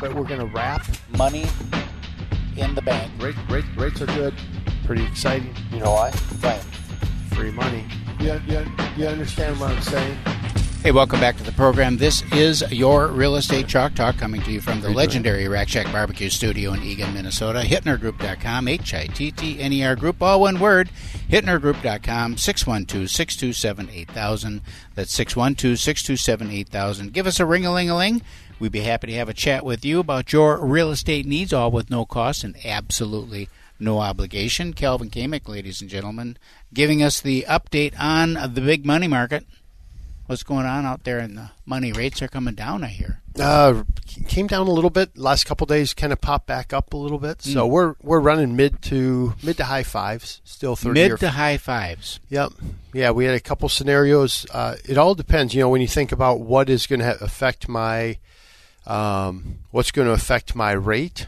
but we're going to wrap. Money in the bank. Rate, rate, rates are good. Pretty exciting. You know why? Right. Free money. You, you, you understand what I'm saying? Hey, welcome back to the program. This is your Real Estate Chalk Talk coming to you from the legendary Rack Shack Barbecue Studio in Eagan, Minnesota. HittnerGroup.com, H I T T N E R Group, all one word. HittnerGroup.com, 612 627 8000. That's 612 627 8000. Give us a ring a ling a ling. We'd be happy to have a chat with you about your real estate needs, all with no cost and absolutely no obligation. Calvin Kamick, ladies and gentlemen, giving us the update on the big money market. What's going on out there and the money? Rates are coming down i hear. Uh, came down a little bit. Last couple days kind of popped back up a little bit. So mm. we're we're running mid to mid to high fives still 30 mid to high fives. Yep. Yeah we had a couple scenarios. Uh, it all depends. You know when you think about what is going to affect my um, what's going to affect my rate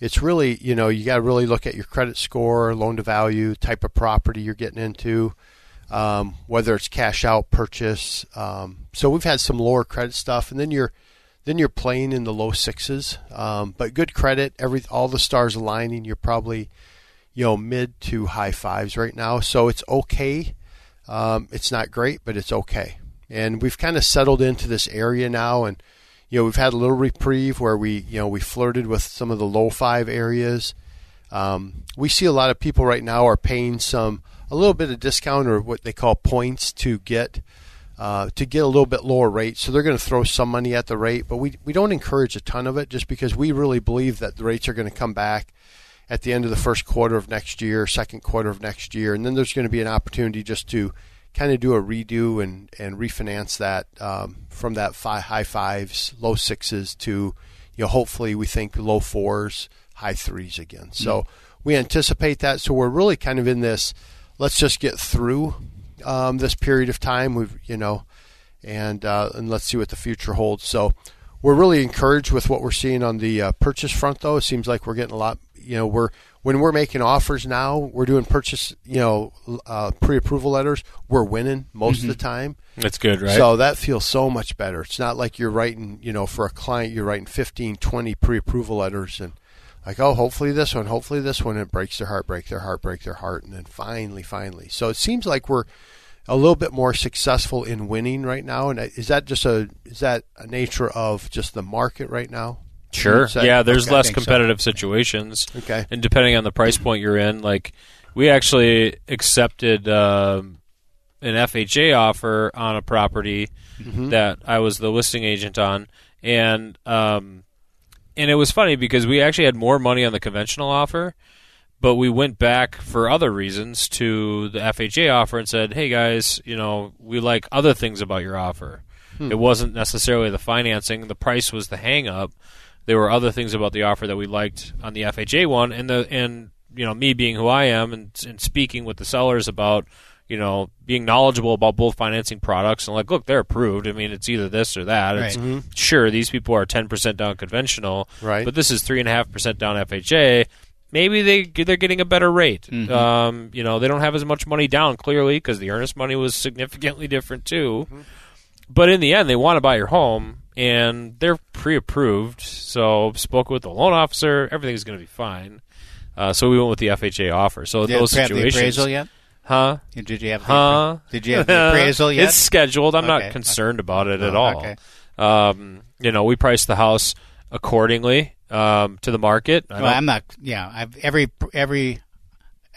it's really you know you got to really look at your credit score loan to value type of property you're getting into um, whether it's cash out purchase. Um, so we've had some lower credit stuff, and then you're then you're playing in the low sixes. Um, but good credit, every all the stars aligning. You're probably you know mid to high fives right now, so it's okay. Um, it's not great, but it's okay. And we've kind of settled into this area now, and you know we've had a little reprieve where we you know we flirted with some of the low five areas. Um, we see a lot of people right now are paying some a little bit of discount or what they call points to get uh, to get a little bit lower rate. So they're going to throw some money at the rate, but we we don't encourage a ton of it just because we really believe that the rates are going to come back at the end of the first quarter of next year, second quarter of next year, and then there's going to be an opportunity just to kind of do a redo and and refinance that um, from that five, high fives, low sixes to you know hopefully we think low fours, high threes again. So mm-hmm. we anticipate that. So we're really kind of in this let's just get through um, this period of time. We've you know, and uh, and let's see what the future holds. So we're really encouraged with what we're seeing on the uh, purchase front, though. It seems like we're getting a lot. You know, we're when we're making offers now, we're doing purchase. You know, uh, pre-approval letters. We're winning most mm-hmm. of the time. That's good, right? So that feels so much better. It's not like you're writing. You know, for a client, you're writing 15, 20 pre-approval letters and like, oh, hopefully this one, hopefully this one, it breaks their heart, break their heart, break their heart, and then finally, finally. So it seems like we're a little bit more successful in winning right now. And is that just a is that a nature of just the market right now? Sure. yeah, there's okay, less competitive so. situations. Okay. And depending on the price point you're in, like we actually accepted uh, an FHA offer on a property mm-hmm. that I was the listing agent on, and um, and it was funny because we actually had more money on the conventional offer, but we went back for other reasons to the FHA offer and said, "Hey guys, you know, we like other things about your offer. Hmm. It wasn't necessarily the financing; the price was the hang up. There were other things about the offer that we liked on the FHA one, and the and you know, me being who I am and, and speaking with the sellers about." you know, being knowledgeable about both financing products and like, look, they're approved. I mean, it's either this or that. Right. Mm-hmm. Sure, these people are ten percent down conventional, right? But this is three and a half percent down FHA. Maybe they they're getting a better rate. Mm-hmm. Um, you know, they don't have as much money down clearly because the earnest money was significantly different too. Mm-hmm. But in the end, they want to buy your home and they're pre-approved. So spoke with the loan officer. Everything's going to be fine. Uh, so we went with the FHA offer. So Did those situations. The appraisal yet? Huh? Did you have? Huh? Did you have the appraisal yet? it's scheduled. I'm okay. not concerned about it at oh, all. Okay. Um, you know, we priced the house accordingly um, to the market. Well, I'm not. Yeah, I've every every.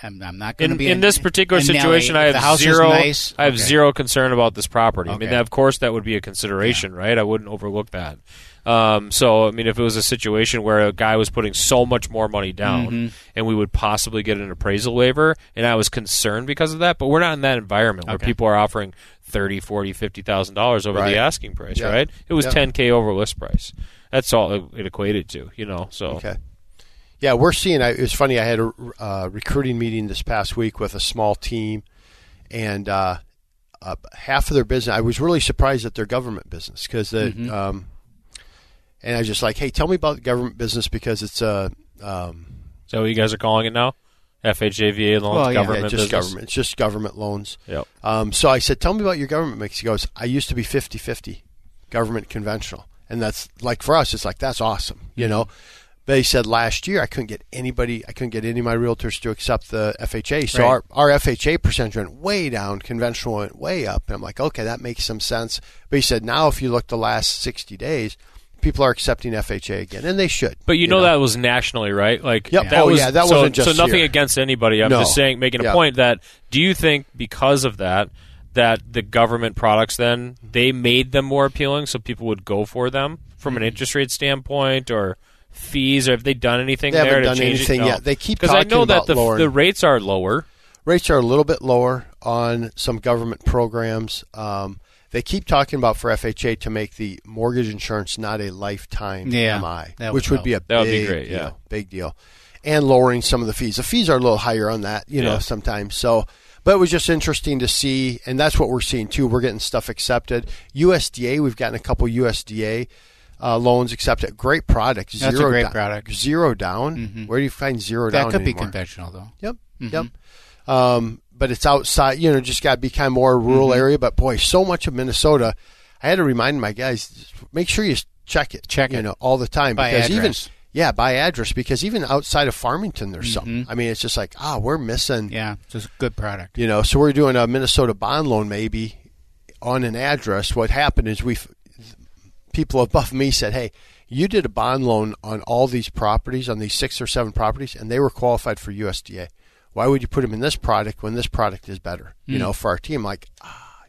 I'm, I'm not going to be in this particular situation. I have zero. Nice, I have zero concern about this property. I mean, of course, that would be a consideration, yeah. right? I wouldn't overlook that. Um, so, I mean, if it was a situation where a guy was putting so much more money down mm-hmm. and we would possibly get an appraisal waiver, and I was concerned because of that, but we're not in that environment where people are offering thirty, forty, fifty thousand dollars over right. the asking price, yep. right? It was ten yep. k over list price. That's all it equated to, you know. So okay. Yeah, we're seeing. It's funny. I had a uh, recruiting meeting this past week with a small team, and uh, uh, half of their business. I was really surprised at their government business because mm-hmm. um, and I was just like, hey, tell me about the government business because it's a. Uh, um, so what you guys are calling it now? FHA, VA loans, well, yeah, government yeah, just business? government. It's just government loans. Yep. Um, so I said, tell me about your government mix. He goes, I used to be 50-50, government conventional. and that's like for us, it's like that's awesome, you know. He said last year I couldn't get anybody, I couldn't get any of my realtors to accept the FHA. So Right. our, our FHA percentage went way down, conventional went way up. And I'm like, okay, that makes some sense. But he said now if you look the last 60 days, people are accepting FHA again, and they should. But you know, that was nationally, right? Like Yep. that Oh, was yeah, that so, wasn't just so nothing here. against anybody. I'm No. just saying, making a Yeah. point that do you think because of that that the government products then they made them more appealing, so people would go for them from Mm-hmm. an interest rate standpoint or fees, or have they done anything They there haven't to done change anything it? No. yet. They keep because I talking know that about the lowering- the rates are lower. rates are a little bit lower on some government programs. Um, they keep talking about for FHA to make the mortgage insurance not a lifetime Yeah, MI, that which would would be a That would be big great, deal, yeah. big deal, and lowering some of the fees. The fees are a little higher on that, you know, sometimes. So, but it was just interesting to see, and that's what we're seeing too. We're getting stuff accepted. USDA, we've gotten a couple USDA. Uh, loans accepted. Great product. That's a great down- product. Zero down. Where do you find zero That down? That could be conventional though. Yep. Mm-hmm. Yep. Um, but it's outside, you know, just got to be kind of more rural Mm-hmm. area. But boy, so much of Minnesota, I had to remind my guys, make sure you check it, Check you it. know, all the time By because even yeah, by address because even outside of Farmington, there's some. I mean, it's just like ah, we're missing, Mm-hmm. Yeah, it's a good product. you know. So we're doing a Minnesota bond loan maybe on an address. What happened is we people above me said, hey. You did a bond loan on all these properties, on these six or seven properties, and they were qualified for USDA. Why would you put them in this product when this product is better? You hmm. know, for our team, like ah,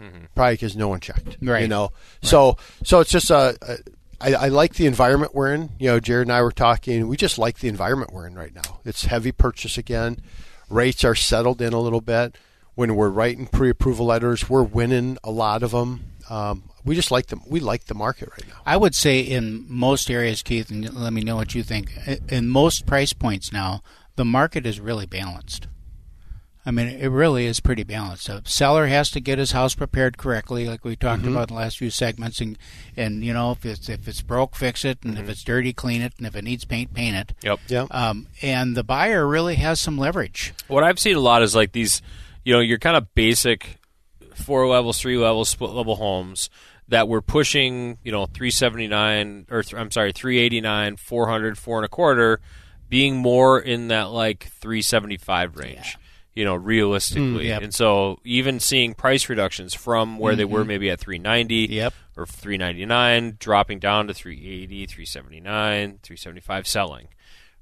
mm-hmm. probably because no one checked. Right. You know, so so it's just a. a I, I like the environment we're in. You know, Jared and I were talking. We just like the environment we're in right now. It's heavy purchase again. Rates are settled in a little bit. When we're writing pre-approval letters, we're winning a lot of them. Um, we just like them. We like the market right now. I would say in most areas, Keith, and let me know what you think. In most price points now, the market is really balanced. I mean, it really is pretty balanced. A seller has to get his house prepared correctly, like we talked about in the last few segments, and and you know if it's if it's broke, fix it, and if it's dirty, clean it, and if it needs paint, paint it. Yep. Yeah. Um, and the buyer really has some leverage. What I've seen a lot is like these, you know, your kind of basic four levels, three levels, split level homes that were pushing, you know, 379 or th- I'm sorry, 389, 400, four and a quarter, being more in that like 375 range. You know, realistically, mm, yep. and so even seeing price reductions from where they were mm-hmm. maybe at 390 Yep. or 399, dropping down to 380, 379, 375, selling,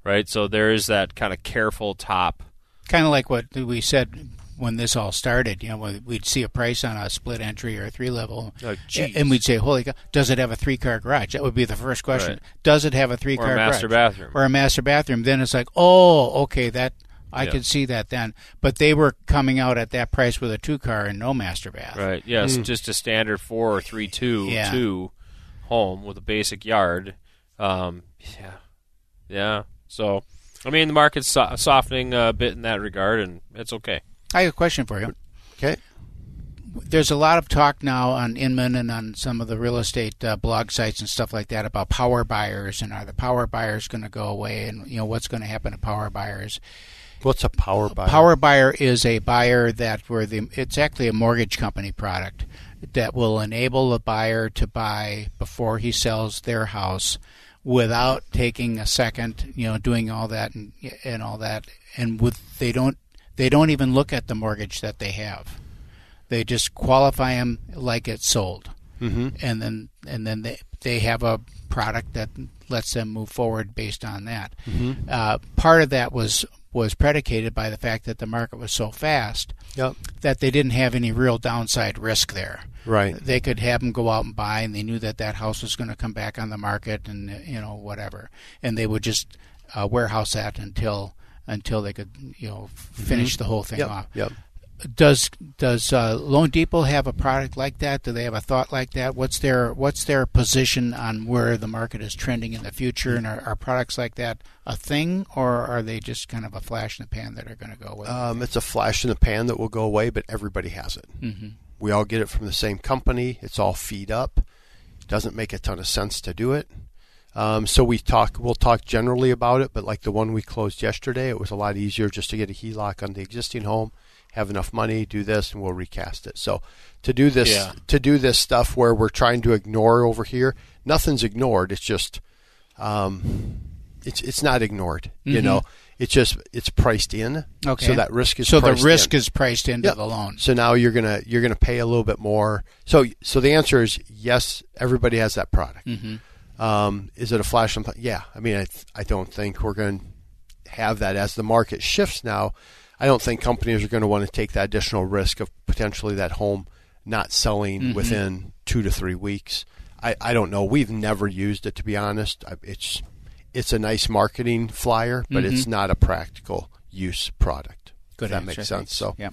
right? So there is that kind of careful top kind of like what we said when this all started. You know, we'd see a price on a split entry or a three level, Oh, and we'd say, "Holy cow! Does it have a three car garage?" That would be the first question. Right. Does it have a three Or car a master garage? bathroom. Or a master bathroom? Then it's like, oh, okay, that I Yeah. could see that then. But they were coming out at that price with a two car and no master bath. Right. Yes, just a standard four or three two Yeah. two home with a basic yard. Um, yeah, yeah. So, I mean, the market's so- softening a bit in that regard, and it's okay. I have a question for you. Okay. there's a lot of talk now on Inman and on some of the real estate uh, blog sites and stuff like that about power buyers and are the power buyers going to go away and you know what's going to happen to power buyers. What's a power buyer? Power buyer is a buyer that where the it's actually a mortgage company product that will enable the buyer to buy before he sells their house without taking a second, you know, doing all that and, and all that and with they don't they don't even look at the mortgage that they have. They just qualify them like it's sold, mm-hmm. and then and then they they have a product that lets them move forward based on that. Mm-hmm. Uh, part of that was was predicated by the fact that the market was so fast Yep. that they didn't have any real downside risk there. Right. They could have them go out and buy, and they knew that that house was going to come back on the market, and you know whatever, and they would just uh, warehouse that until until they could you know finish the whole thing Yep. off Yep. does does uh, loanDepot have a product like that? Do they have a thought like that? What's their what's their position on where the market is trending in the future? And are, are products like that a thing, or are they just kind of a flash in the pan that are going to go away? Um, it's a flash in the pan that will go away, but everybody has it. Mm-hmm. We all get it from the same company. It's all feed up. Doesn't make a ton of sense to do it. Um, so we talk. We'll talk generally about it, but like the one we closed yesterday, it was a lot easier just to get a HELOC on the existing home have enough money, do this, and we'll recast it. So to do this Yeah. to do this stuff where we're trying to ignore over here, nothing's ignored. It's just um, it's it's not ignored. You know, it's just it's priced in. Mm-hmm. Okay. So that risk is priced. so the risk in. is priced into Yep. the loan. So now you're gonna you're gonna pay a little bit more. So so the answer is yes. Everybody has that product. Mm-hmm. Um, is it a flash? and Yeah. I mean, I th- I don't think we're going to have that as the market shifts now. I don't think companies are going to want to take that additional risk of potentially that home not selling Mm-hmm. within two to three weeks. I, I don't know. We've never used it to be honest. I, it's it's a nice marketing flyer, but it's not a practical use product. Mm-hmm. Good if that makes sense. So yeah.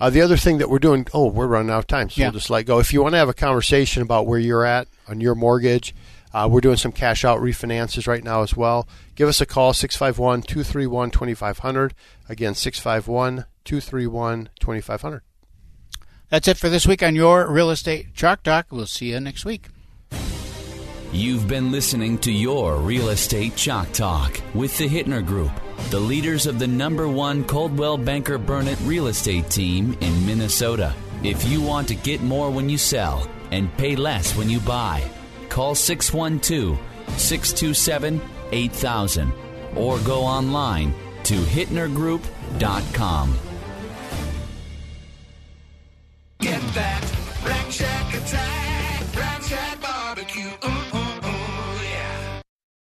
uh, the other thing that we're doing, oh, we're running out of time, so Yeah. we'll just let go. If you want to have a conversation about where you're at on your mortgage, uh, we're doing some cash out refinances right now as well. Give us a call, 651 231 2500. Again, 651 231 2500. That's it for this week on your real estate chalk talk. We'll see you next week. You've been listening to Your Real Estate Chalk Talk with the Hittner Group, the leaders of the number one Coldwell Banker Burnett real estate team in Minnesota. If you want to get more when you sell and pay less when you buy, call 612 627 8000 or go online to hittnergroup.com.